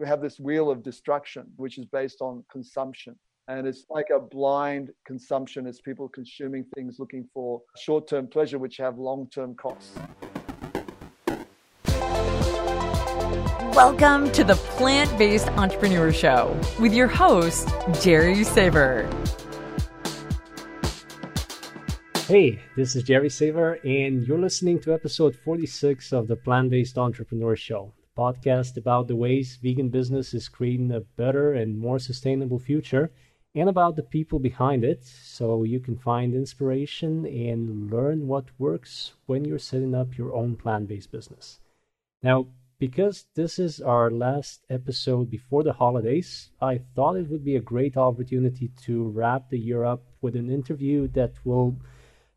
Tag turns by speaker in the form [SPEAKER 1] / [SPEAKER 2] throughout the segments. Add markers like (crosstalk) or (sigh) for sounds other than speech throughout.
[SPEAKER 1] we have this wheel of destruction, which is based on consumption. And it's like a blind consumption as people consuming things looking for short term pleasure, which have long term costs.
[SPEAKER 2] Welcome to the Plant Based Entrepreneur Show with your host, Jerry Saver.
[SPEAKER 3] Hey, this is Jerry Saver, and you're listening to episode 46 of the Plant Based Entrepreneur Show, the podcast about the ways vegan business is creating a better and more sustainable future, and about the people behind it, so you can find inspiration and learn what works when you're setting up your own plant based business. Now, because this is our last episode before the holidays, I thought it would be a great opportunity to wrap the year up with an interview that will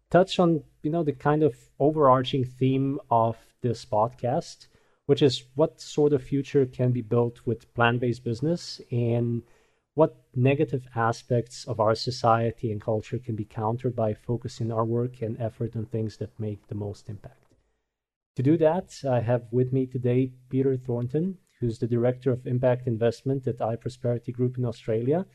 [SPEAKER 3] touch on you know the kind of overarching theme of this podcast, which is what sort of future can be built with plant-based business and what negative aspects of our society and culture can be countered by focusing our work and effort on things that make the most impact. To do that, I have with me today Peter Thornton, who's the Director of Impact Investment at iProsperity Group in Australia,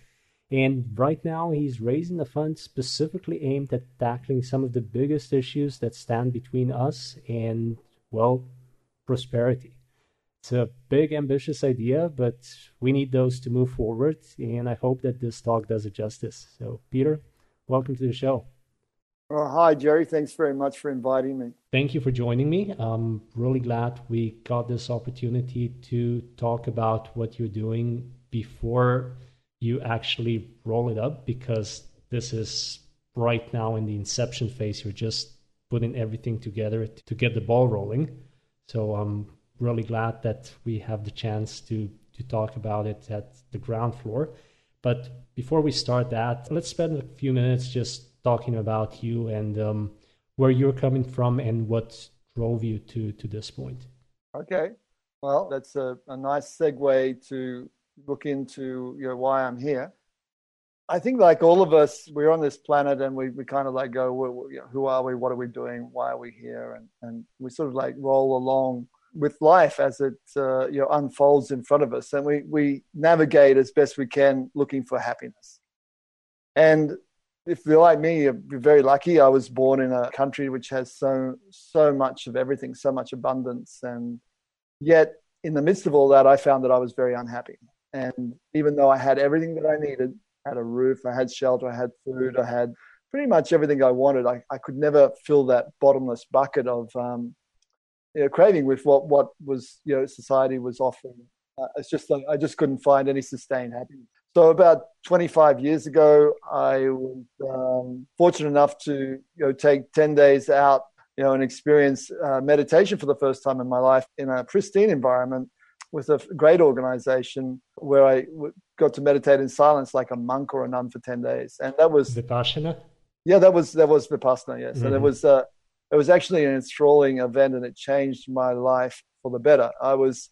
[SPEAKER 3] and right now, he's raising a fund specifically aimed at tackling some of the biggest issues that stand between us and, well, prosperity. It's a big, ambitious idea, but we need those to move forward, and I hope that this talk does it justice. So, Peter, welcome to the show.
[SPEAKER 1] Well, hi, Jerry. Thanks very much for inviting me.
[SPEAKER 3] Thank you for joining me. I'm really glad we got this opportunity to talk about what you're doing before you actually roll it up because this is right now in the inception phase. You're just putting everything together to get the ball rolling. So I'm really glad that we have the chance to to talk about it at the ground floor. But before we start that, let's spend a few minutes just talking about you and um, where you're coming from and what drove you to to this point.
[SPEAKER 1] Okay, well, that's a, a nice segue to look into you know why I'm here. I think like all of us, we're on this planet and we, we kind of like go, who are we? What are we doing? Why are we here? And, and we sort of like roll along with life as it uh, you know unfolds in front of us, and we we navigate as best we can, looking for happiness. And if you're like me, you're very lucky. I was born in a country which has so so much of everything, so much abundance, and yet in the midst of all that, I found that I was very unhappy. And even though I had everything that I needed, had a roof, I had shelter, I had food, I had pretty much everything I wanted, I, I could never fill that bottomless bucket of um, you know, craving with what, what was, you know, society was offering. Uh, it's just like I just couldn't find any sustained happiness. So about 25 years ago, I was um, fortunate enough to you know take 10 days out, you know, and experience uh, meditation for the first time in my life in a pristine environment with a great organization where I got to meditate in silence like a monk or a nun for 10 days. And that was
[SPEAKER 3] Vipassana?
[SPEAKER 1] Yeah, that was, that was Vipassana, yes. Mm-hmm. And it mm-hmm. was, uh, it was actually an enthralling event and it changed my life for the better. I was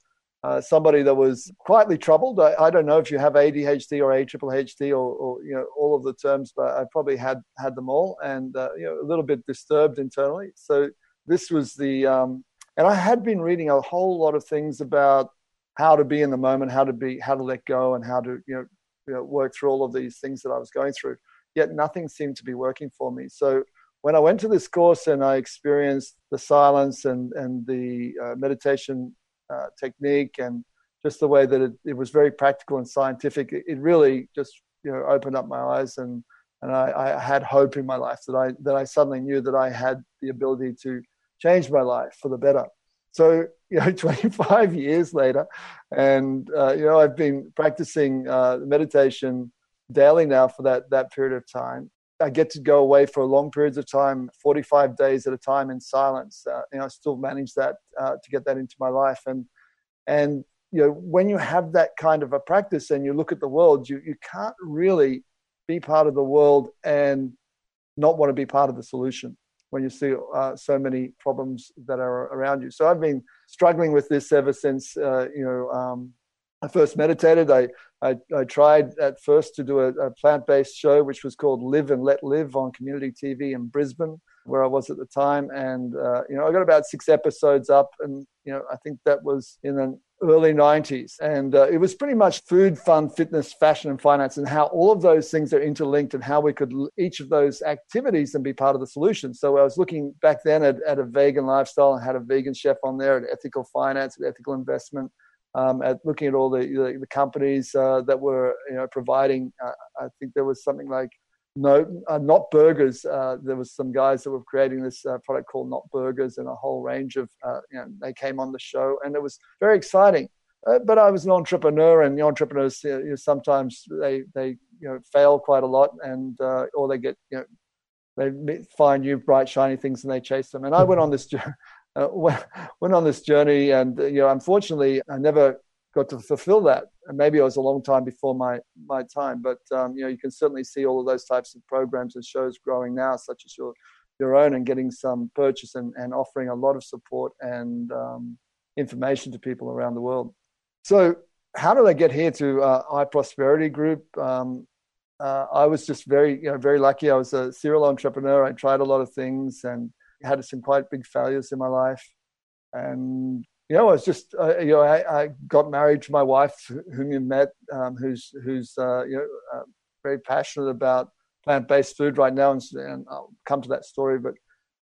[SPEAKER 1] uh, somebody that was quietly troubled. I, I, don't know if you have ADHD or AHHD or, or, you know all of the terms, but I probably had had them all, and uh, you know a little bit disturbed internally. So this was the, um, and I had been reading a whole lot of things about how to be in the moment, how to be, how to let go, and how to you know, you know work through all of these things that I was going through. Yet nothing seemed to be working for me. So when I went to this course and I experienced the silence and and the uh, meditation uh, technique and just the way that it, it was very practical and scientific, it, really just you know opened up my eyes and and I, I had hope in my life that I that I suddenly knew that I had the ability to change my life for the better. So, you know, (laughs) 25 years later, and, uh, you know, I've been practicing uh, meditation daily now for that, that period of time. I get to go away for long periods of time, 45 days at a time in silence. Uh, you know, I still manage that uh, to get that into my life. And, and, you know, when you have that kind of a practice and you look at the world, you, you can't really be part of the world and not want to be part of the solution when you see uh, so many problems that are around you. So I've been struggling with this ever since uh, you know um, I first meditated. I, I, I tried at first to do a, a plant-based show which was called Live and Let Live on community TV in Brisbane, where I was at the time, and uh, you know I got about six episodes up, and you know I think that was in an early 90s. And uh, it was pretty much food, fun, fitness, fashion, and finance, and how all of those things are interlinked and how we could each of those activities and be part of the solution. So I was looking back then at, at a vegan lifestyle and had a vegan chef on there, at ethical finance, at ethical investment. Um, at looking at all the the, the companies uh, that were you know providing, uh, I think there was something like no, uh, not burgers. Uh, there was some guys that were creating this uh, product called Not Burgers, and a whole range of. Uh, you know, they came on the show, and it was very exciting. Uh, but I was an entrepreneur, and the entrepreneurs you know, sometimes they they you know fail quite a lot, and uh, or they get you know they find new bright shiny things and they chase them. And I went on this (laughs) journey. (laughs) went on this journey, and you know, unfortunately, I never got to fulfill that. And maybe it was a long time before my my time, but um, you know you can certainly see all of those types of programs and shows growing now, such as your your own, and getting some purchase and, and offering a lot of support and um, information to people around the world. So how did I get here to uh, iProsperity Group? Um, uh, I was just very you know very lucky. I was a serial entrepreneur. I tried a lot of things and had some quite big failures in my life and you know, I was just, uh, you know, I, I, got married to my wife, whom you met, um, who's who's uh, you know uh, very passionate about plant-based food right now, and, and, I'll come to that story. But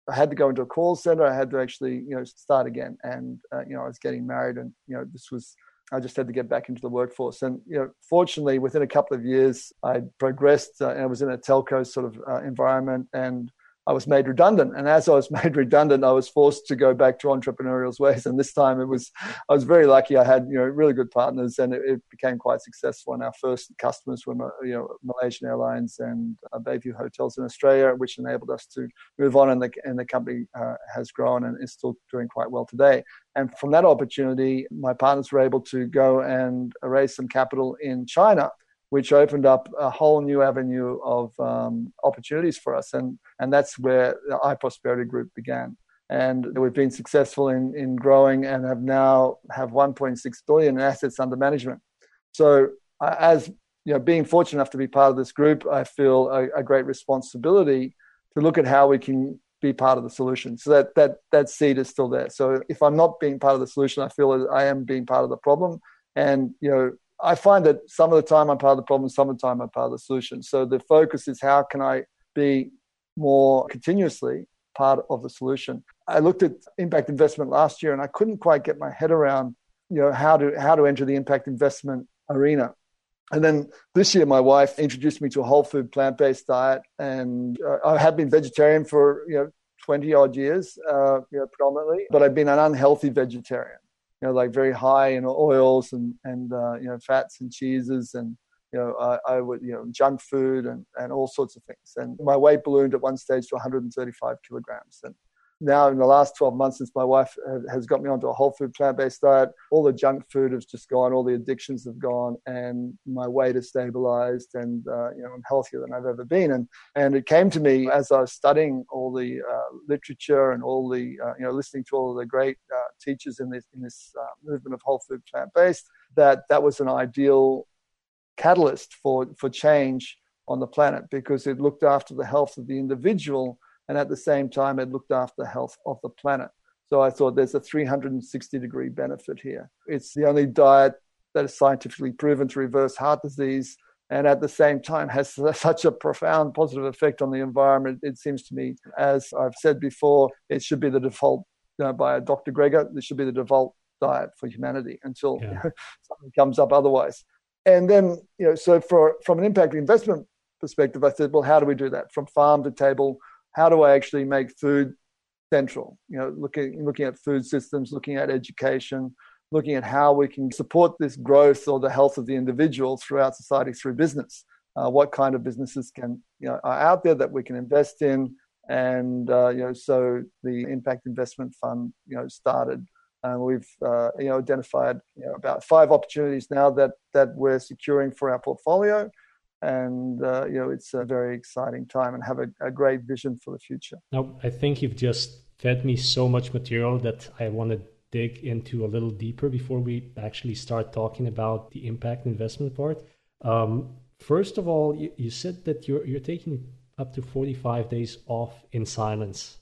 [SPEAKER 1] I had to go into a call center. I had to actually, you know, start again, and uh, you know, I was getting married, and you know, this was. I just had to get back into the workforce, and you know, fortunately, within a couple of years, I progressed, uh, and I was in a telco sort of uh, environment, and I was made redundant. And as I was (laughs) made redundant, I was forced to go back to entrepreneurial ways. And this time it was, I was very lucky. I had, you know, really good partners and it, it became quite successful. And our first customers were, you know, Malaysian Airlines and uh, Bayview Hotels in Australia, which enabled us to move on. And the, and the company uh, has grown and is still doing quite well today. And from that opportunity, my partners were able to go and raise some capital in China which opened up a whole new avenue of um, opportunities for us. And, and that's where the iProsperity Group began. And we've been successful in, in growing and have now have 1.6 billion in assets under management. So uh, as you know, being fortunate enough to be part of this group, I feel a, a great responsibility to look at how we can be part of the solution. So that that that seed is still there. So if I'm not being part of the solution, I feel I am being part of the problem. And you know, I find that some of the time I'm part of the problem, some of the time I'm part of the solution. So the focus is how can I be more continuously part of the solution. I looked at impact investment last year and I couldn't quite get my head around, you know, how to how to enter the impact investment arena. And then this year, my wife introduced me to a whole food plant based diet, and uh, I have been vegetarian for you know 20 odd years, uh, you know, predominantly, but I've been an unhealthy vegetarian you know, like very high in oils and and uh, you know fats and cheeses and you know I, I, would you know junk food and and all sorts of things. And my weight ballooned at one stage to 135 kilograms. And now in the last 12 months since my wife has got me onto a whole food plant-based diet all the junk food has just gone all the addictions have gone and my weight has stabilized and uh, you know i'm healthier than i've ever been. And and it came to me as i was studying all the uh, literature and all the uh, you know listening to all the great uh, teachers in this in this uh, movement of whole food plant-based that that was an ideal catalyst for for change on the planet because it looked after the health of the individual and at the same time it looked after the health of the planet. So I thought there's a 360 degree benefit here. It's the only diet that is scientifically proven to reverse heart disease and at the same time has (laughs) such a profound positive effect on the environment. It seems to me, as I've said before, it should be the default you know, by Dr. Greger. This should be the default diet for humanity until yeah. (laughs) something comes up otherwise. And then, you know, so for from an impact investment perspective, I said, well, how do we do that from farm to table? How do I actually make food central? You know, looking looking at food systems, looking at education, looking at how we can support this growth or the health of the individual throughout society through business. Uh, what kind of businesses can you know are out there that we can invest in, and uh, you know, so the impact investment fund you know started. And we've uh, you know identified you know, about five opportunities now that that we're securing for our portfolio and uh, you know it's a very exciting time and have a, a great vision for the future.
[SPEAKER 3] Now, I think you've just fed me so much material that I want to dig into a little deeper before we actually start talking about the impact investment part. Um, first of all, you, you said that you're you're taking up to 45 days off in silence.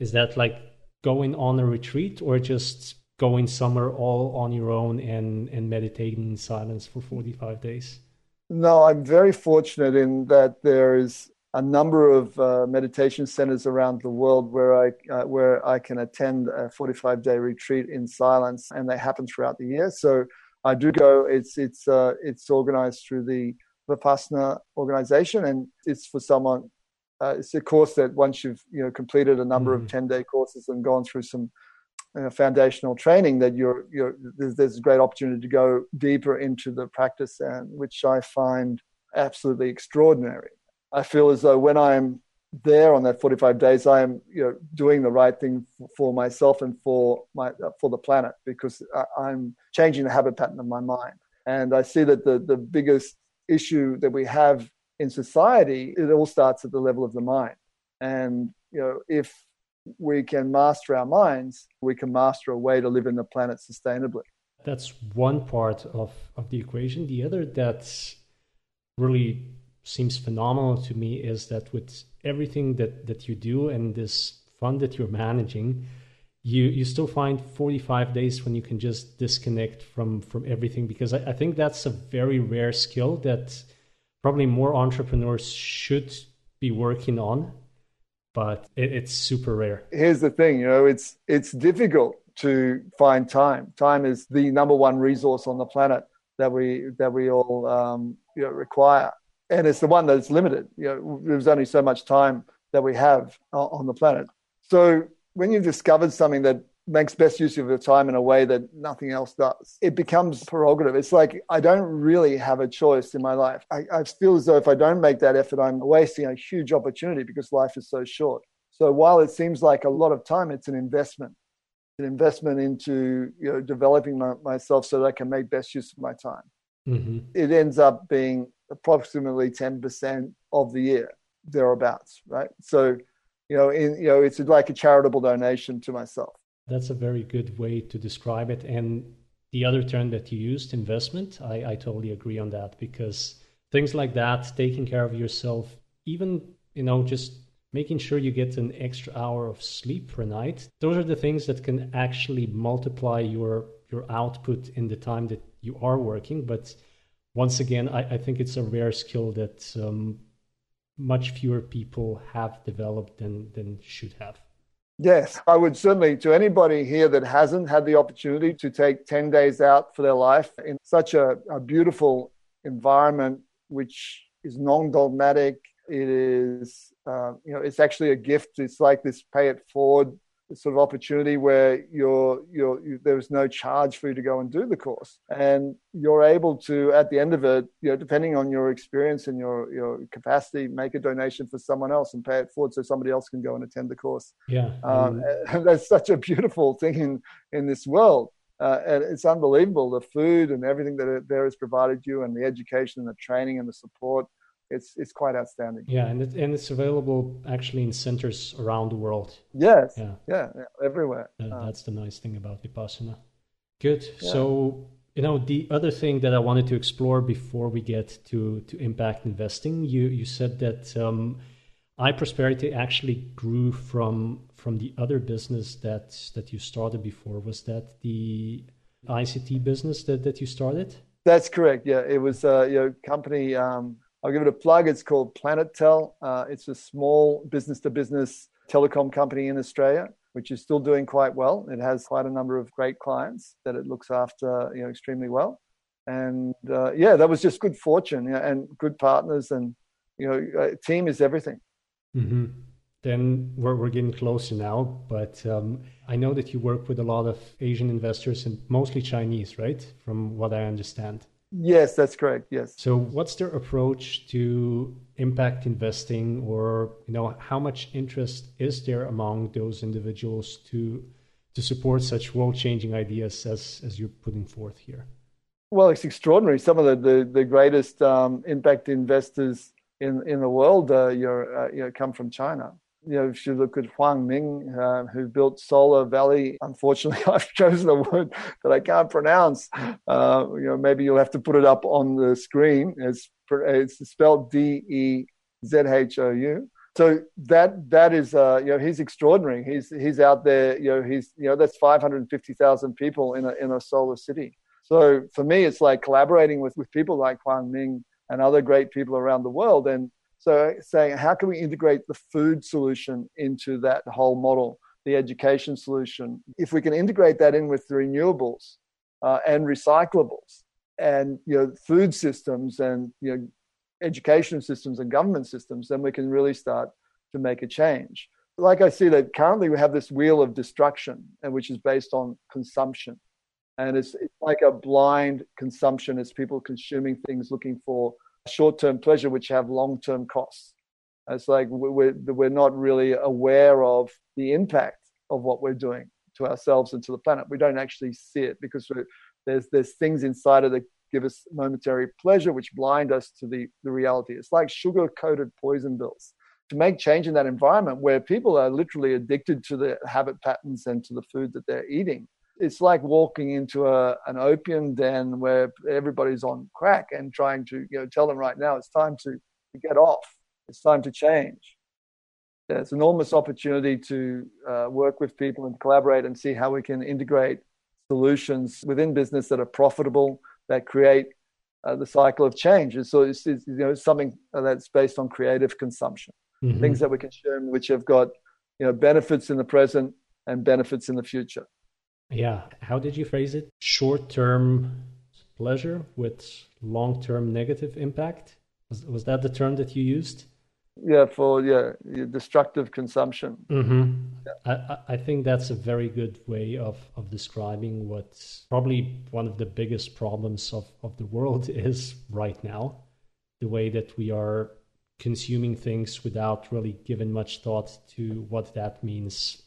[SPEAKER 3] Is that like going on a retreat or just going somewhere all on your own and, and meditating in silence for 45 days?
[SPEAKER 1] No, I'm very fortunate in that there is a number of uh, meditation centers around the world where I uh, where I can attend a 45 day retreat in silence, and they happen throughout the year. So I do go. It's it's uh, it's organized through the Vipassana organization, and it's for someone. Uh, it's a course that once you've you know completed a number mm-hmm. of 10 day courses and gone through some uh, foundational training that you're, you're there's, there's, a great opportunity to go deeper into the practice and which I find absolutely extraordinary. I feel as though when I'm there on that 45 days, I am you know doing the right thing for myself and for my for the planet because I'm changing the habit pattern of my mind. And I see that the the biggest issue that we have in society it all starts at the level of the mind. And you know if we can master our minds, we can master a way to live in the planet sustainably.
[SPEAKER 3] That's one part of, of the equation. The other that really seems phenomenal to me is that with everything that, that you do and this fund that you're managing, you, you still find 45 days when you can just disconnect from, from everything because I, I think that's a very rare skill that probably more entrepreneurs should be working on but it, it's super rare.
[SPEAKER 1] Here's the thing, you know, it's it's difficult to find time. Time is the number one resource on the planet that we that we all um, you know, require, and it's the one that's limited. You know, there's only so much time that we have on the planet. So when you've discovered something that makes best use of your time in a way that nothing else does. It becomes prerogative. It's like I don't really have a choice in my life. I, I, feel as though if I don't make that effort, I'm wasting a huge opportunity because life is so short. So while it seems like a lot of time, it's an investment. An investment into you know developing my, myself so that I can make best use of my time. Mm-hmm. It ends up being approximately 10% of the year, thereabouts, right? So, you know, in, you know, it's like a charitable donation to myself.
[SPEAKER 3] That's a very good way to describe it. And the other term that you used, investment, I, I totally agree on that because things like that, taking care of yourself, even, you know, just making sure you get an extra hour of sleep per night, those are the things that can actually multiply your your output in the time that you are working. But once again, I, I think it's a rare skill that um, much fewer people have developed than than should have.
[SPEAKER 1] Yes, I would certainly, to anybody here that hasn't had the opportunity to take 10 days out for their life in such a, a beautiful environment, which is non dogmatic, it is, uh, you know, it's actually a gift. It's like this pay it forward sort of opportunity where you're you're you, there's no charge for you to go and do the course. And you're able to at the end of it you know depending on your experience and your your capacity make a donation for someone else and pay it forward so somebody else can go and attend the course.
[SPEAKER 3] Yeah.
[SPEAKER 1] Um, and (laughs) that's such a beautiful thing in in this world. Uh, and it's unbelievable the food and everything that there is provided you and the education and the training and the support it's it's quite outstanding.
[SPEAKER 3] Yeah, and it, and it's available actually in centers around the world.
[SPEAKER 1] Yes. Yeah. Yeah. yeah everywhere.
[SPEAKER 3] That, uh, that's the nice thing about vipassana. Good. Yeah. So you know the other thing that I wanted to explore before we get to to impact investing, you you said that um, iProsperity actually grew from from the other business that that you started before. Was that the ICT business that that you started?
[SPEAKER 1] That's correct. Yeah, it was a you know, company. Um, I'll give it a plug. It's called PlanetTel. Uh, it's a small business to business telecom company in Australia, which is still doing quite well. It has quite a number of great clients that it looks after, you know, extremely well. And uh, yeah, that was just good fortune you know, and good partners, and you know, team is everything.
[SPEAKER 3] Mm-hmm. Then we're we're getting closer now, but um, I know that you work with a lot of Asian investors and mostly Chinese, right? From what I understand.
[SPEAKER 1] Yes, that's correct. Yes.
[SPEAKER 3] So, what's their approach to impact investing, or you know, how much interest is there among those individuals to to support such world-changing ideas as as you're putting forth here?
[SPEAKER 1] Well, it's extraordinary. Some of the the, the greatest um, impact investors in in the world, uh, uh, you know, come from China you know, if you look at Huang Ming, uh, who built Solar Valley, unfortunately, (laughs) I've chosen a word that I can't pronounce. Uh, you know, maybe you'll have to put it up on the screen. It's, it's spelled D E Z H O U. So that that is uh, you know he's extraordinary. He's he's out there. You know he's you know that's 550,000 people in a in a solar city. So for me, it's like collaborating with with people like Huang Ming and other great people around the world, and so saying how can we integrate the food solution into that whole model, the education solution. If we can integrate that in with the renewables uh, and recyclables, and you know food systems and you know education systems and government systems, then we can really start to make a change. Like I see that currently we have this wheel of destruction, and which is based on consumption. And it's, it's like a blind consumption as people consuming things looking for short term pleasure, which have long term costs. It's like we're, we're not really aware of the impact of what we're doing to ourselves and to the planet. We don't actually see it because there's, there's things inside of the give us momentary pleasure, which blind us to the, the reality. It's like sugar coated poison pills. To make change in that environment where people are literally addicted to the habit patterns and to the food that they're eating, it's like walking into a, an opium den where everybody's on crack and trying to you know tell them right now it's time to, to get off it's time to change there's an enormous opportunity to uh, work with people and collaborate and see how we can integrate solutions within business that are profitable that create uh, the cycle of change. And so it's, it's, you know something that's based on creative consumption, mm-hmm. things that we consume which have got you know benefits in the present and benefits in the future.
[SPEAKER 3] Yeah, how did you phrase it? Short-term pleasure with long-term negative impact. Was, was that the term that you used?
[SPEAKER 1] yeah for yeah destructive consumption
[SPEAKER 3] mm-hmm. yeah. I, I think that's a very good way of of describing what's probably one of the biggest problems of of the world (laughs) is right now the way that we are consuming things without really giving much thought to what that means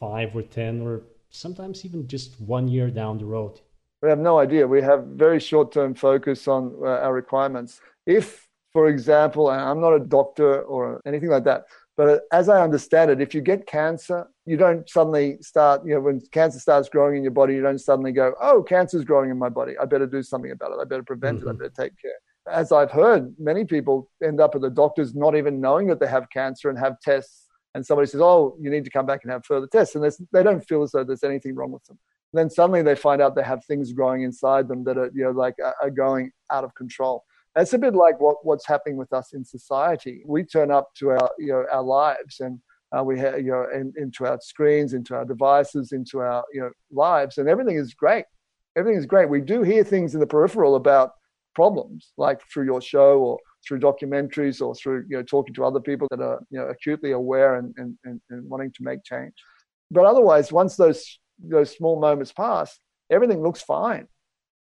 [SPEAKER 3] five or ten or sometimes even just one year down the road
[SPEAKER 1] we have no idea we have very short-term focus on uh, our requirements if for example, I'm not a doctor or anything like that, but as I understand it, if you get cancer, you don't suddenly start, you know, when cancer starts growing in your body, you don't suddenly go, oh, cancer's growing in my body. I better do something about it. I better prevent mm-hmm. it. I mm-hmm. better take care. As I've heard, many people end up at the doctors not even knowing that they have cancer and have tests. And somebody says, oh, you need to come back and have further tests. And they don't feel as though there's anything wrong with them. And then suddenly they find out they have things growing inside them that are, you know, like are going out of control. It's a bit like what, what's happening with us in society. We turn up to our, you know, our lives and uh, we have, you know, in, into our screens, into our devices, into our, you know, lives, and everything is great. Everything is great. We do hear things in the peripheral about problems, like through your show or through documentaries or through, you know, talking to other people that are, you know, acutely aware and, and, and, and wanting to make change. But otherwise, once those those small moments pass, everything looks fine.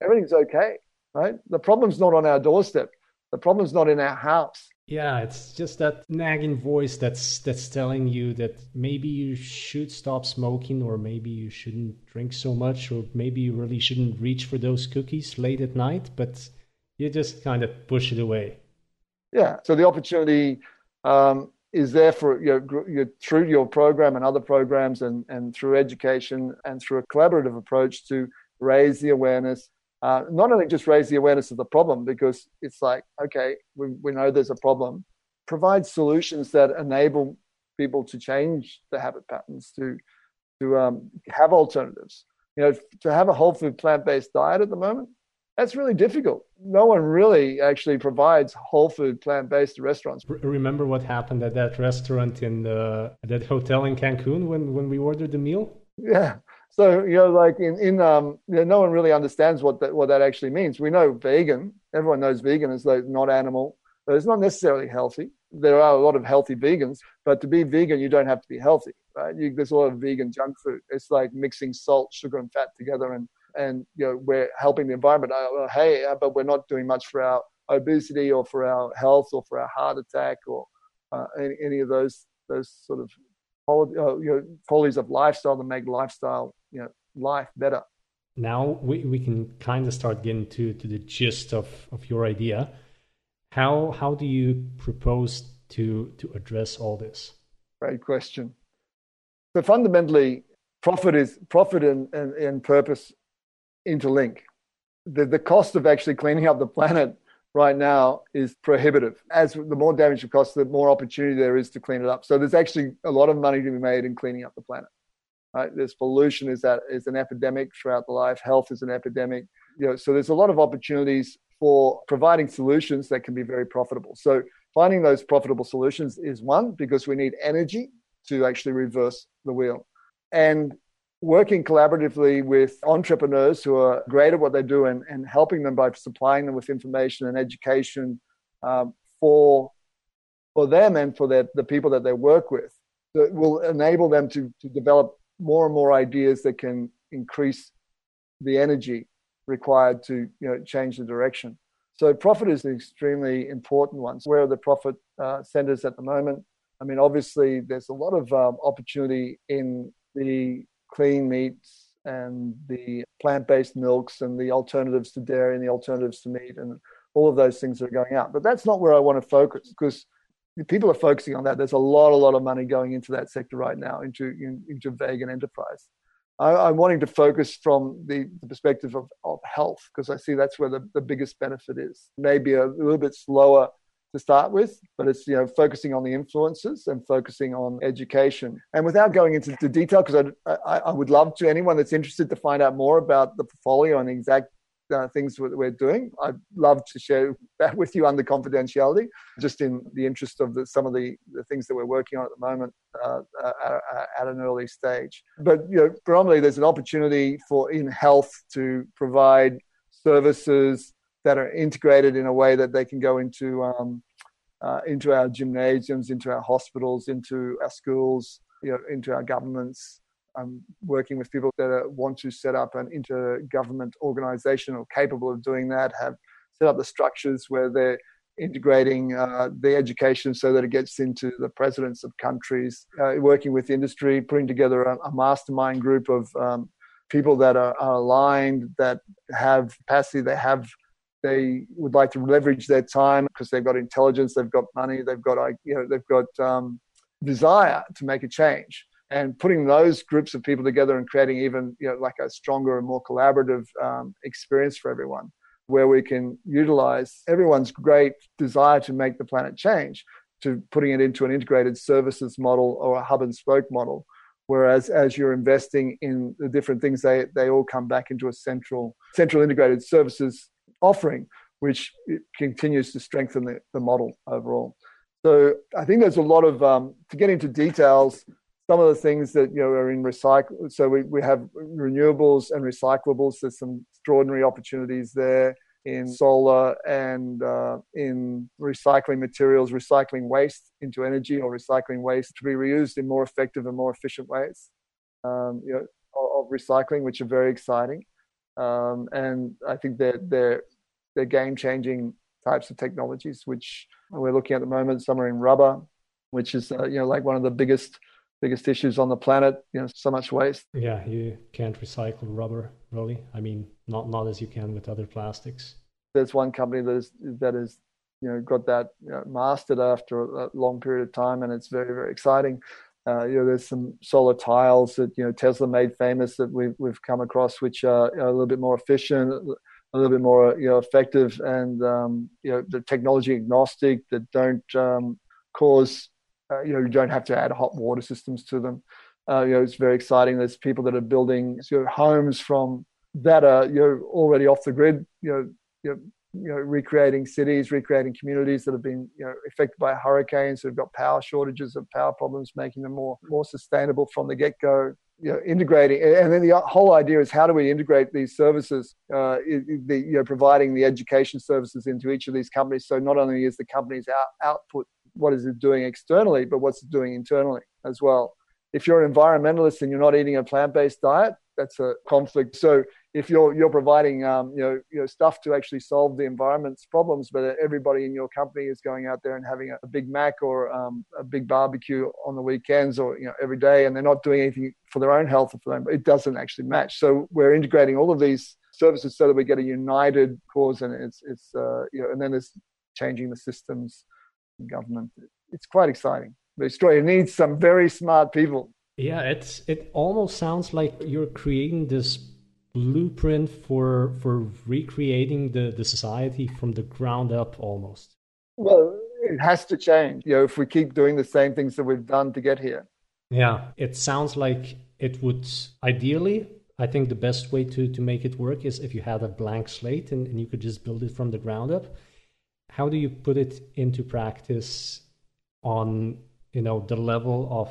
[SPEAKER 1] Everything's okay right? The problem's not on our doorstep. The problem's not in our house.
[SPEAKER 3] Yeah, it's just that nagging voice that's that's telling you that maybe you should stop smoking or maybe you shouldn't drink so much or maybe you really shouldn't reach for those cookies late at night, but you just kind of push it away.
[SPEAKER 1] Yeah, so the opportunity um, is there for you know, through your program and other programs and, and through education and through a collaborative approach to raise the awareness uh, not only just raise the awareness of the problem because it's like okay we, we know there's a problem provide solutions that enable people to change the habit patterns to to um, have alternatives. You know to have a whole food plant-based diet at the moment that's really difficult no one really actually provides whole food plant-based restaurants
[SPEAKER 3] remember what happened at that restaurant in the that hotel in cancun when when we ordered the meal
[SPEAKER 1] yeah so you know, like in in um, you know, no one really understands what that what that actually means. We know vegan. Everyone knows vegan is like not animal, but it's not necessarily healthy. There are a lot of healthy vegans, but to be vegan, you don't have to be healthy, right? You, there's a lot of vegan junk food. It's like mixing salt, sugar, and fat together, and and you know we're helping the environment. Uh, hey, uh, but we're not doing much for our obesity or for our health or for our heart attack or uh, any, any of those those sort of quality, uh, you know, qualities of lifestyle that make lifestyle, you know, life better.
[SPEAKER 3] Now we, we can kind of start getting to, to the gist of, of your idea. How how do you propose to to address all this?
[SPEAKER 1] Great question. So fundamentally, profit is profit and, and, and purpose interlink. The the cost of actually cleaning up the planet right now is prohibitive. As the more damage it costs, the more opportunity there is to clean it up. So there's actually a lot of money to be made in cleaning up the planet. Right? There's pollution is that is an epidemic throughout the life. Health is an epidemic. You know, so there's a lot of opportunities for providing solutions that can be very profitable. So finding those profitable solutions is one because we need energy to actually reverse the wheel. And working collaboratively with entrepreneurs who are great at what they do and, and helping them by supplying them with information and education um, for for them and for their, the people that they work with that will enable them to, to develop more and more ideas that can increase the energy required to you know, change the direction. So profit is an extremely important one. So where are the profit uh, centers at the moment? I mean, obviously, there's a lot of um, opportunity in the clean meats and the plant-based milks and the alternatives to dairy and the alternatives to meat and all of those things are going out. But that's not where I want to focus because people are focusing on that. There's a lot, a lot of money going into that sector right now, into into vegan enterprise. I, am wanting to focus from the, the perspective of, of health because I see that's where the, the biggest benefit is. Maybe a little bit slower to start with, but it's you know focusing on the influences and focusing on education. And without going into the detail, because I, I, would love to anyone that's interested to find out more about the portfolio and the exact uh, things that we're doing, I'd love to share that with you under confidentiality, just in the interest of the, some of the, the things that we're working on at the moment uh, uh, at, at an early stage. But you know, predominantly there's an opportunity for in health to provide services that are integrated in a way that they can go into um, uh, into our gymnasiums, into our hospitals, into our schools, you know, into our governments. I'm working with people that are, want to set up an intergovernment organization or capable of doing that, have set up the structures where they're integrating uh, the education so that it gets into the presidents of countries, uh, working with industry, putting together a, a mastermind group of um, people that are, are, aligned, that have capacity, they have they would like to leverage their time because they've got intelligence, they've got money, they've got you know they've got um, desire to make a change. And putting those groups of people together and creating even you know like a stronger and more collaborative um, experience for everyone, where we can utilize everyone's great desire to make the planet change, to putting it into an integrated services model or a hub and spoke model whereas as you're investing in the different things they, they all come back into a central central integrated services offering, which continues to strengthen the, the model overall. So I think there's a lot of, um, to get into details, some of the things that you know are in recycle. So we, we have renewables and recyclables. There's some extraordinary opportunities there in solar and uh, in recycling materials, recycling waste into energy or recycling waste to be reused in more effective and more efficient ways. Um, you know, of recycling, which are very exciting. Um, and I think they're, they're, they're game changing types of technologies, which we're looking at the moment. Some are in rubber, which is, uh, you know, like one of the biggest biggest issues on the planet you know so much waste.
[SPEAKER 3] Yeah you can't recycle rubber really. I mean not not as you can with other plastics.
[SPEAKER 1] There's one company that is that is you know got that you know, mastered after a long period of time and it's very very exciting uh, you know, there's some solar tiles that you know Tesla made famous that we've we've come across, which are a little bit more efficient, a little bit more you know effective, and um, you know the technology agnostic that don't um, cause uh, you know you don't have to add hot water systems to them. Uh, you know, it's very exciting. There's people that are building you know, homes from that are you know already off the grid. You know, you know you know, recreating cities, recreating communities that have been, you know, affected by hurricanes, who've got power shortages of power problems, making them more more sustainable from the get go. You know, integrating, and then the whole idea is how do we integrate these services, uh, the, you know, providing the education services into each of these companies. So not only is the company's out, output what is it doing externally, but what's it doing internally as well. If you're an environmentalist and you're not eating a plant-based diet, that's a conflict. So if you're you're providing um, you know you know stuff to actually solve the environment's problems, but everybody in your company is going out there and having a, Big Mac or um, a big barbecue on the weekends or you know every day, and they're not doing anything for their own health or for them, it doesn't actually match. So we're integrating all of these services so that we get a united cause, and it's it's uh, you know, and then there's changing the systems, government. It's quite exciting. But Australia needs some very smart people
[SPEAKER 3] yeah, it's it almost sounds like you're creating this blueprint for for recreating the, the society from the ground up almost?
[SPEAKER 1] Well, it has to change. You know, if we keep doing the same things that we've done to get here.
[SPEAKER 3] Yeah, it sounds like it would ideally. I think the best way to, to make it work is if you had a blank slate and, and you could just build it from the ground up. How do you put it into practice on you know the level of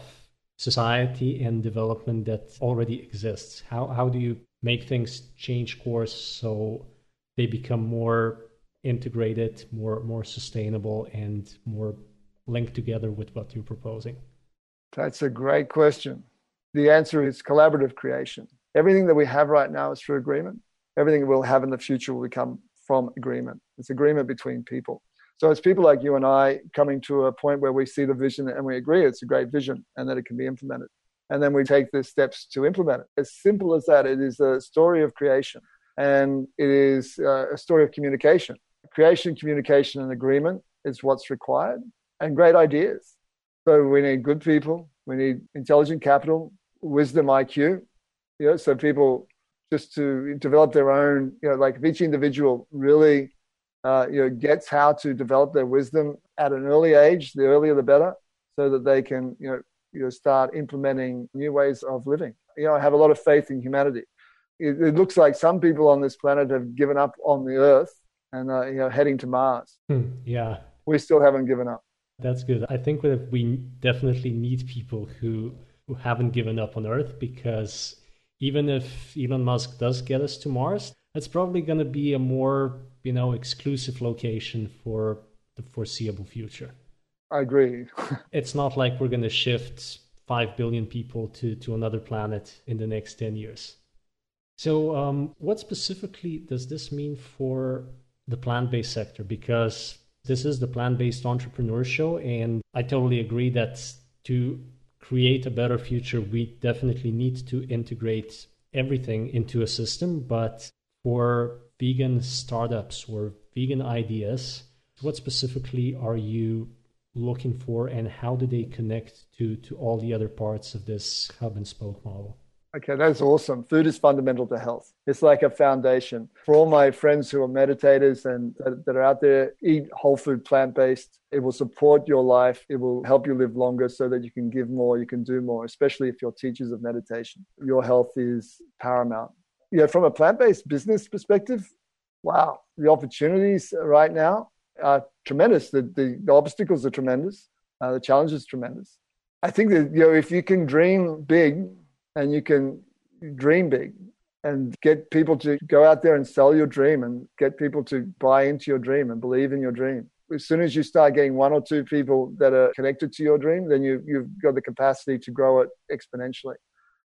[SPEAKER 3] society and development that already exists? How how do you make things change course so they become more integrated, more more sustainable, and more linked together with what you're proposing?
[SPEAKER 1] That's a great question. The answer is collaborative creation. Everything that we have right now is through agreement. Everything we'll have in the future will come from agreement. It's agreement between people. So it's people like you and I coming to a point where we see the vision and we agree it's a great vision and that it can be implemented. And then we take the steps to implement it. As simple as that, it is a story of creation and it is uh, a story of communication. Creation, communication, and agreement is what's required and great ideas. So we need good people, we need intelligent capital, wisdom IQ, you know, so people just to develop their own, you know, like if each individual really uh, you know, gets how to develop their wisdom at an early age, the earlier the better, so that they can, you know, you know, start implementing new ways of living. You know, I have a lot of faith in humanity. It, it looks like some people on this planet have given up on the Earth and uh, you know heading to Mars.
[SPEAKER 3] Hmm, yeah,
[SPEAKER 1] we still haven't given up.
[SPEAKER 3] That's good. I think that we definitely need people who who haven't given up on Earth because even if Elon Musk does get us to Mars, that's probably going to be a more you know exclusive location for the foreseeable future.
[SPEAKER 1] I agree. (laughs)
[SPEAKER 3] it's not like we're going to shift 5 billion people to, to another planet in the next 10 years. So, um, what specifically does this mean for the plant based sector? Because this is the plant based entrepreneur show, and I totally agree that to create a better future, we definitely need to integrate everything into a system. But for vegan startups or vegan ideas, what specifically are you looking for and how do they connect to, to all the other parts of this hub and spoke model?
[SPEAKER 1] Okay, that's awesome. Food is fundamental to health. It's like a foundation. For all my friends who are meditators and that are out there, eat whole food, plant based. It will support your life. It will help you live longer so that you can give more, you can do more, especially if you're teachers of meditation. Your health is paramount. Yeah, from a plant based business perspective, wow, the opportunities right now are tremendous. The, the, the obstacles are tremendous. Uh, the challenge is tremendous. I think that you know if you can dream big and you can dream big and get people to go out there and sell your dream and get people to buy into your dream and believe in your dream. As soon as you start getting one or two people that are connected to your dream, then you, you've got the capacity to grow it exponentially.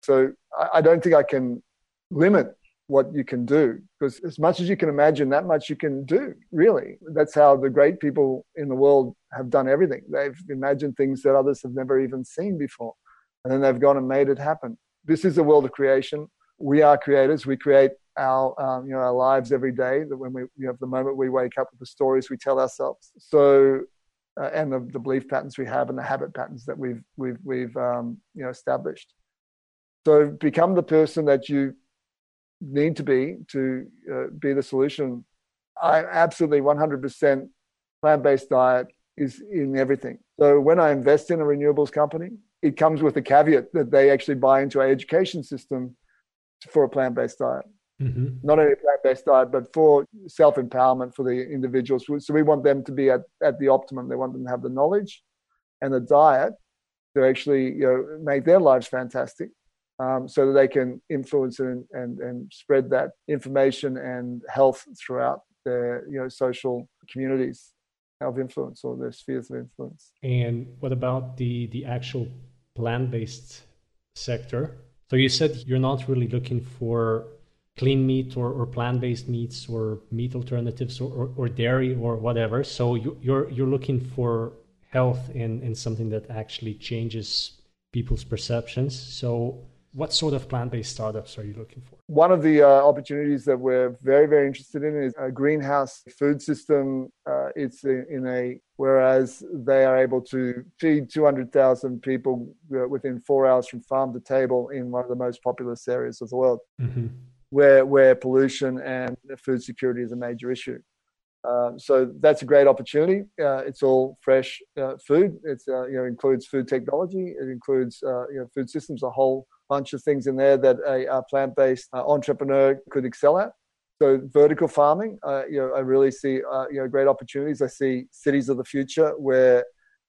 [SPEAKER 1] So I, I don't think I can limit what you can do because as much as you can imagine that much you can do really. That's how the great people in the world have done everything. They've imagined things that others have never even seen before and then they've gone and made it happen. This is a world of creation. We are creators. We create our um, you know our lives every day that when we you know the moment we wake up with the stories we tell ourselves. So uh, and the, the belief patterns we have and the habit patterns that we've we've we've um, you know established. So become the person that you need to be to uh, be the solution. I absolutely 100% plant based diet is in everything. So when I invest in a renewables company, it comes with a caveat that they actually buy into our education system for a plant based diet. Mm-hmm. Not only a plant based diet, but for self empowerment for the individuals. So we want them to be at, at the optimum. They want them to have the knowledge and the diet to actually you know, make their lives fantastic um, so that they can influence and, and, and spread that information and health throughout their you know social communities of influence or their spheres of influence.
[SPEAKER 3] And what about the the actual plant based sector? So you said you're not really looking for clean meat or, or plant-based meats or meat alternatives or, or, or dairy or whatever. So you, you're you're looking for health and, in something that actually changes people's perceptions. So what sort of plant-based startups are you looking for?
[SPEAKER 1] One of the uh, opportunities that we're very, very interested in is a greenhouse food system. Uh, it's in a whereas they are able to feed 200,000 people uh, within four hours from farm to table in one of the most populous areas of the world. Mm-hmm. where where pollution and food security is a major issue. Um, so that's a great opportunity. Uh, it's all fresh uh, food. It uh, you know includes food technology. It includes uh, you know food systems. A whole bunch of things in there that a, a plant-based uh, entrepreneur could excel at. So vertical farming, uh, you know, I really see you know great opportunities. I see cities of the future where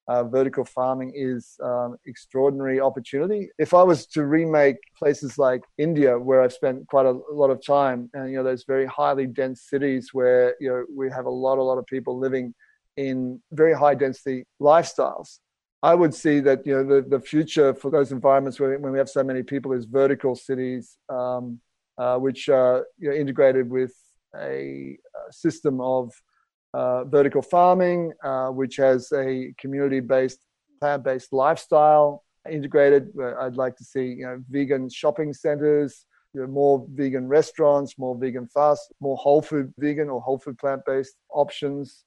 [SPEAKER 1] uh, vertical farming is um, extraordinary opportunity. If I was to remake places like India, where I've spent quite a, lot of time, and you know those very highly dense cities where you know we have a lot, a lot of people living in very high density lifestyles. I would see that you know the, the future for those environments where when we have so many people is vertical cities, um, uh, which are you know, integrated with a, a system of uh, vertical farming, uh, which has a community-based, plant-based lifestyle integrated. I'd like to see you know vegan shopping centers, you know, more vegan restaurants, more vegan fast, more whole food vegan or whole food plant-based options.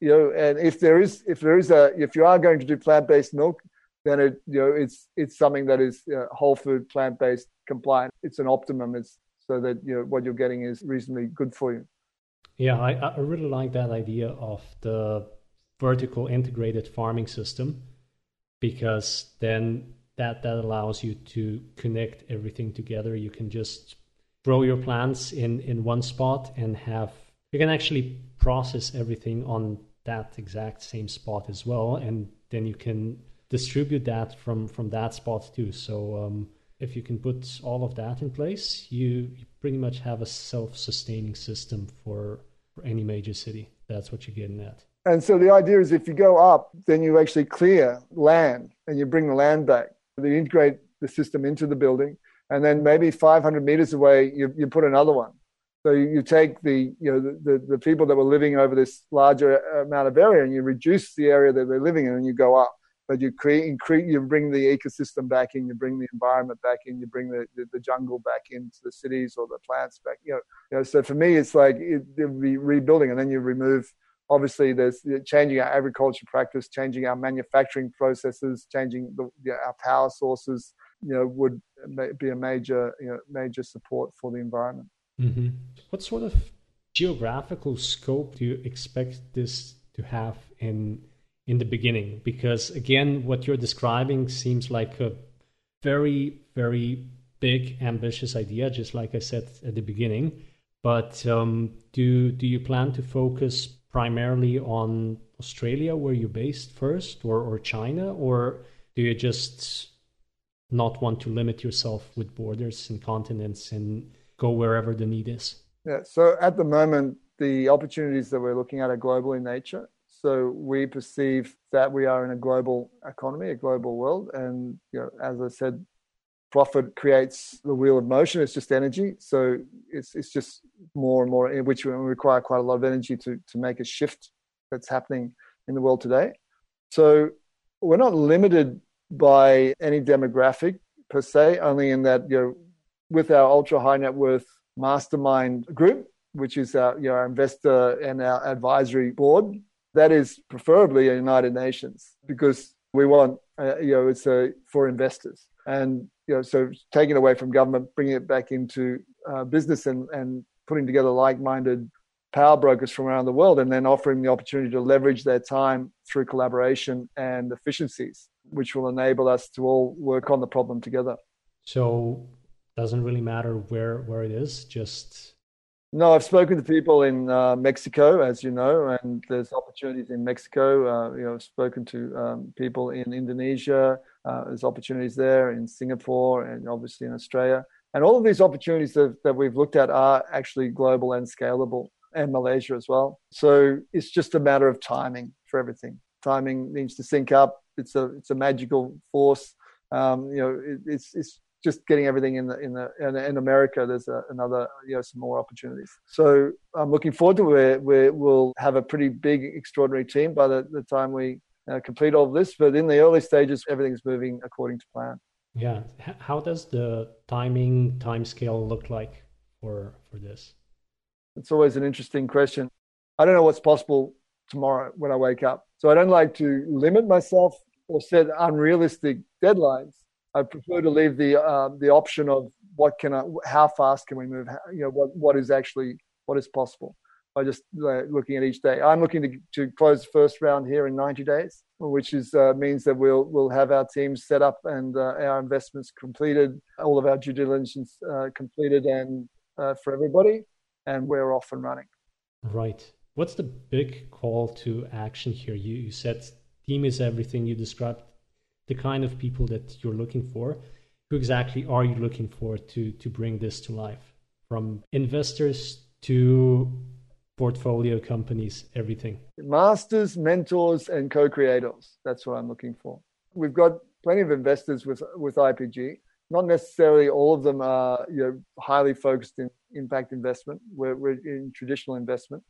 [SPEAKER 1] You know, and if there is if there is a if you are going to do plant-based milk, then it you know it's it's something that is uh, whole food plant-based compliant. It's an optimum. It's so that you know what you're getting is reasonably good for you.
[SPEAKER 3] Yeah, I, I really like that idea of the vertical integrated farming system because then that that allows you to connect everything together. You can just grow your plants in in one spot and have you can actually process everything on that exact same spot as well, and then you can distribute that from from that spot too. So um, if you can put all of that in place, you, you pretty much have a self-sustaining system for for any major city. That's what you're getting at.
[SPEAKER 1] And so the idea is if you go up, then you actually clear land and you bring the land back. You integrate the system into the building, and then maybe 500 meters away, you, you put another one. So you, take the you know the, the, the, people that were living over this larger uh, amount of area, and you reduce the area that they're living in, and you go up. But you create, increase, you bring the ecosystem back in, you bring the environment back in, you bring the, the, the jungle back into the cities or the plants back. You know, you know. So for me, it's like it, it be rebuilding, and then you remove. Obviously, there's changing our agriculture practice, changing our manufacturing processes, changing the, our power sources. You know, would be a major you know major support for the environment.
[SPEAKER 3] Mm-hmm. What sort of geographical scope do you expect this to have in in the beginning? Because again, what you're describing seems like a very very big ambitious idea, just like I said at the beginning. But um, do do you plan to focus primarily on Australia, where you're based first, or or China, or do you just not want to limit yourself with borders and continents and go wherever the need is?
[SPEAKER 1] Yeah. So at the moment, the opportunities that we're looking at are global in nature. So we perceive that we are in a global economy, a global world, and you know, as I said, profit creates the wheel of motion. It's just energy. So it's it's just more and more, which we require quite a lot of energy to to make a shift that's happening in the world today. So we're not limited by any demographic per se, only in that you know with our ultra high net worth mastermind group, which is our, you know, our investor and our advisory board. That is preferably a United Nations because we want, uh, you know, it's a, for investors. And, you know, so taking away from government, bringing it back into uh, business and, and putting together like minded power brokers from around the world and then offering the opportunity to leverage their time through collaboration and efficiencies, which will enable us to all work on the problem together.
[SPEAKER 3] So doesn't really matter where where it is just
[SPEAKER 1] no i've spoken to people in uh, mexico as you know and there's opportunities in mexico uh, you know i've spoken to um, people in indonesia uh, there's opportunities there in singapore and obviously in australia. And all of these opportunities that, that we've looked at are actually global and scalable and malaysia as well. So it's just a matter of timing for everything. Timing needs to sync up. It's a it's a magical force. Um, you know it, it's it's just getting everything in the in the in, in America. There's a, another you know some more opportunities. So I'm looking forward to where where we'll have a pretty big extraordinary team by the, the time we uh, complete all of this. But in the early stages, everything's moving according to plan.
[SPEAKER 3] Yeah. How does the timing time scale look like for for this?
[SPEAKER 1] It's always an interesting question. I don't know what's possible tomorrow when I wake up. So I don't like to limit myself or set unrealistic deadlines I prefer to leave the uh, the option of what can I, how fast can we move? How, you know, what, what is actually, what is possible by just uh, looking at each day. I'm looking to, to close the first round here in 90 days, which is, uh, means that we'll, we'll have our teams set up and uh, our investments completed, all of our due diligence uh, completed and uh, for everybody, and we're off and running.
[SPEAKER 3] Right. What's the big call to action here? You, you said team is everything. You described the kind of people that you're looking for. Who exactly are you looking for to, to bring this to life? From investors to portfolio companies, everything.
[SPEAKER 1] Masters, mentors, and co-creators. That's what I'm looking for. We've got plenty of investors with with IPG. Not necessarily all of them are you know highly focused in impact investment. We're, we're in traditional investment.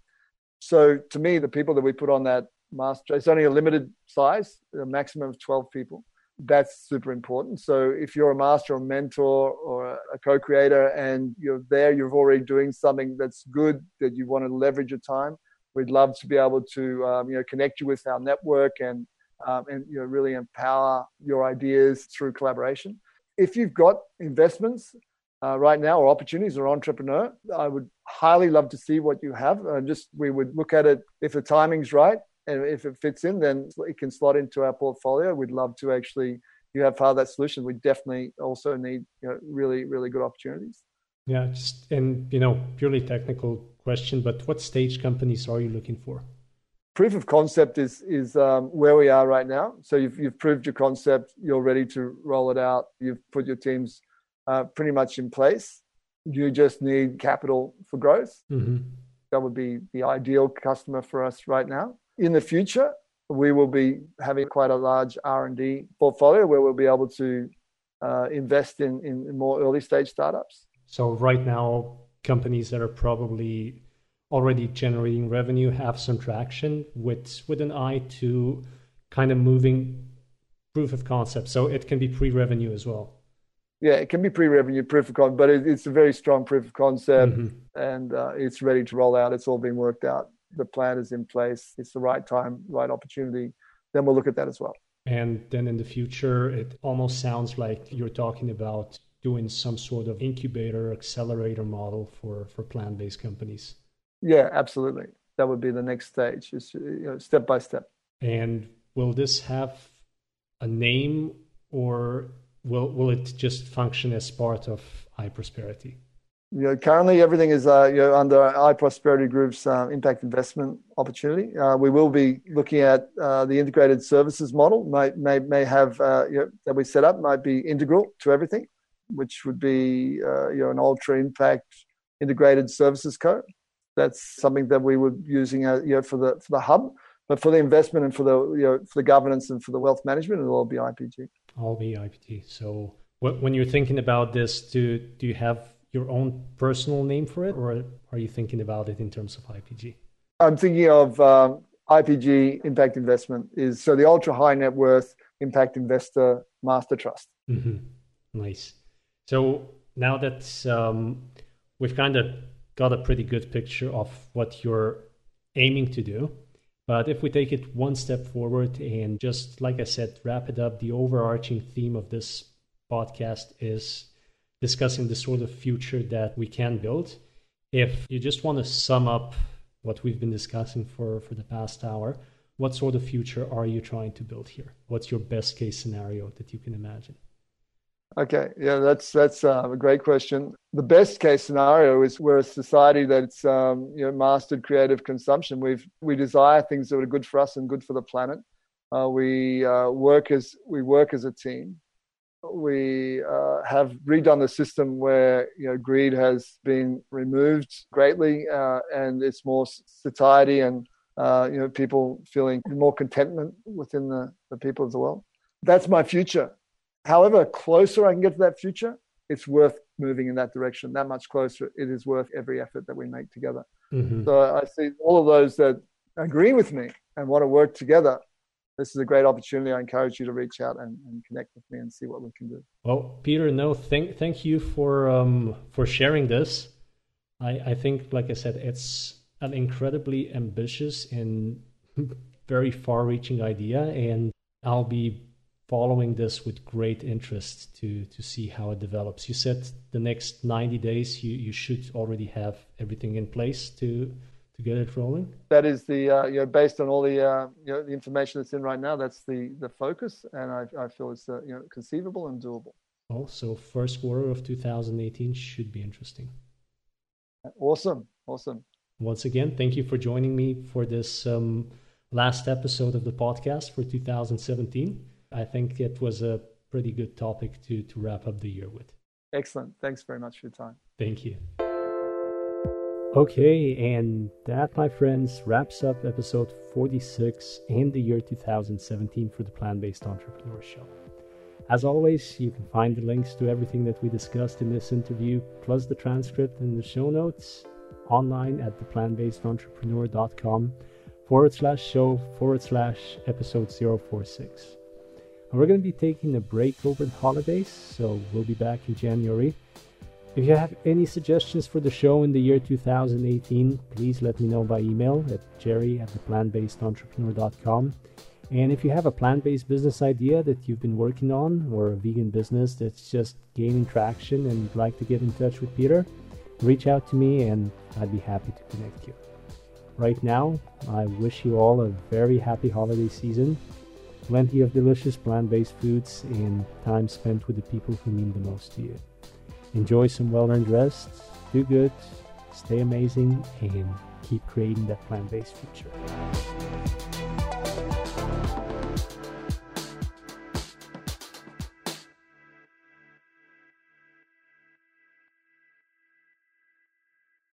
[SPEAKER 1] So to me, the people that we put on that master, it's only a limited size, a maximum of 12 people. That's super important. So if you're a master or mentor or a co-creator and you're there, you're already doing something that's good that you want to leverage your time. We'd love to be able to, um, you know, connect you with our network and, um, and you know, really empower your ideas through collaboration. If you've got investments uh, right now or opportunities or entrepreneur, I would highly love to see what you have. Uh, just we would look at it if the timing's right and if it fits in, then it can slot into our portfolio. We'd love to actually you have part of that solution. We definitely also need you know, really really good opportunities.
[SPEAKER 3] Yeah, just and you know purely technical question, but what stage companies are you looking for?
[SPEAKER 1] Proof of concept is is um, where we are right now. So you've you've proved your concept, you're ready to roll it out. You've put your teams uh, pretty much in place. You just need capital for growth. Mm-hmm. That would be the ideal customer for us right now. In the future, we will be having quite a large R&D portfolio where we'll be able to uh, invest in, in more early stage startups.
[SPEAKER 3] So right now, companies that are probably already generating revenue have some traction with with an eye to kind of moving proof of concept. So it can be pre-revenue as well
[SPEAKER 1] yeah, it can be pre-revenue proof of concept, but it, it's a very strong proof of concept, mm-hmm. and uh, it's ready to roll out. It's all been worked out. The plan is in place. It's the right time, right opportunity. Then we'll look at that as well.
[SPEAKER 3] And then in the future, it almost sounds like you're talking about doing some sort of incubator accelerator model for for plant-based companies.
[SPEAKER 1] Yeah, absolutely. That would be the next stage, is you know, step by step.
[SPEAKER 3] And will this have a name or will will it just function as part of iProsperity?
[SPEAKER 1] Know, currently everything is uh, you know, under iProsperity Group's uh, impact investment opportunity. Uh, we will be looking at uh, the integrated services model. May may may have uh, you know, that we set up might be integral to everything, which would be you know an ultra impact integrated services code. That's something that we would using you know for the for the hub, but for the investment and for the you know for the governance and for the wealth management, it'll all be IPG
[SPEAKER 3] all be IPG. So when you're thinking about this, do do you have your own personal name for it, or are you thinking about it in terms of IPG?
[SPEAKER 1] I'm thinking of um, IPG Impact Investment. Is so the ultra high net worth impact investor master trust.
[SPEAKER 3] Mm-hmm. Nice. So now that um, we've kind of got a pretty good picture of what you're aiming to do, but if we take it one step forward and just, like I said, wrap it up, the overarching theme of this podcast is discussing the sort of future that we can build. If you just want to sum up what we've been discussing for, for the past hour, what sort of future are you trying to build here? What's your best case scenario that you can imagine?
[SPEAKER 1] Okay, yeah, that's that's uh, a great question. The best case scenario is we're a society that's um, you know mastered creative consumption. We've we desire things that are good for us and good for the planet. Uh, we uh, work as we work as a team. We uh, have redone the system where you know greed has been removed greatly, uh, and it's more satiety and uh, you know people feeling more contentment within the, the people of the world. That's my future however closer I can get to that future, it's worth moving in that direction. That much closer, it is worth every effort that we make together. Mm-hmm. So I see all of those that agree with me and want to work together. This is a great opportunity. I encourage you to reach out and, and connect with me and see what we can do.
[SPEAKER 3] Well, Peter, no, thank thank you for um, for sharing this. I, I think, like I said, it's an incredibly ambitious and (laughs) very far-reaching idea, and I'll be following this with great interest to to see how it develops. You said the next 90 days you, you should already have everything in place to to get it rolling.
[SPEAKER 1] That is the uh, you know based on all the uh, you know the information that's in right now. That's the the focus, and I, I feel it's uh, you know conceivable and doable.
[SPEAKER 3] Oh, so first quarter of 2018 should be interesting.
[SPEAKER 1] Awesome, awesome.
[SPEAKER 3] Once again, thank you for joining me for this um, last episode of the podcast for 2017. I think it was a pretty good topic to, to wrap up the year with.
[SPEAKER 1] Excellent. Thanks very much for your time.
[SPEAKER 3] Thank you. Okay, and that, my friends, wraps up episode 46 and the year 2017 for the Plant Based Entrepreneur Show. As always, you can find the links to everything that we discussed in this interview, plus the transcript and the show notes, online at theplantbasedentrepreneur.com forward slash show forward slash episode 046. We're going to be taking a break over the holidays, so we'll be back in January. If you have any suggestions for the show in the year 2018, please let me know by email at jerry at theplantbasedentrepreneur.com. And if you have a plant based business idea that you've been working on, or a vegan business that's just gaining traction and you'd like to get in touch with Peter, reach out to me and I'd be happy to connect you. Right now, I wish you all a very happy holiday season plenty of delicious plant based foods, and time spent with the people who mean the most to you. Enjoy some well earned rest, do good, stay amazing, and keep creating that plant based future.